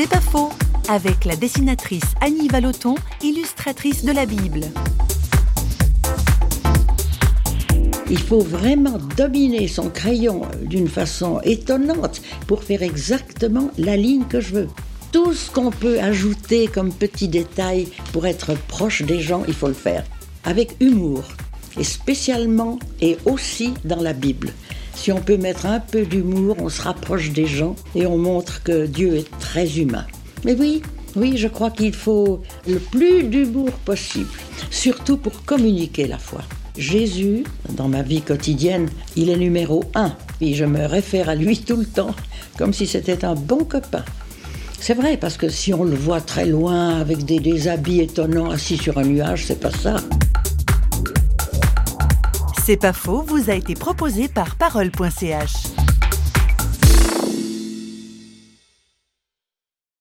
C'est pas faux avec la dessinatrice Annie Valoton, illustratrice de la Bible. Il faut vraiment dominer son crayon d'une façon étonnante pour faire exactement la ligne que je veux. Tout ce qu'on peut ajouter comme petit détail pour être proche des gens, il faut le faire avec humour et spécialement et aussi dans la Bible. Si on peut mettre un peu d'humour, on se rapproche des gens et on montre que Dieu est très humain. Mais oui, oui, je crois qu'il faut le plus d'humour possible, surtout pour communiquer la foi. Jésus, dans ma vie quotidienne, il est numéro un, et je me réfère à lui tout le temps, comme si c'était un bon copain. C'est vrai, parce que si on le voit très loin, avec des, des habits étonnants, assis sur un nuage, c'est pas ça. C'est pas faux, vous a été proposé par parole.ch.